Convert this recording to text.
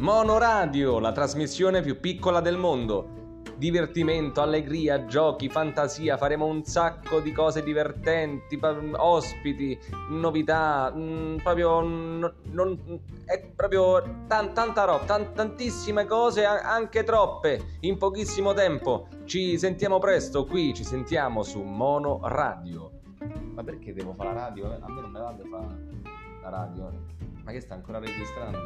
Monoradio, la trasmissione più piccola del mondo. Divertimento, allegria, giochi, fantasia, faremo un sacco di cose divertenti, ospiti, novità, mh, proprio non, non- è proprio tan- tanta roba, tan- tantissime cose, a- anche troppe, in pochissimo tempo. Ci sentiamo presto qui, ci sentiamo su Mono Radio. Ma perché devo fare la radio? Eh, a me non me la fare la radio. Ma che sta ancora registrando?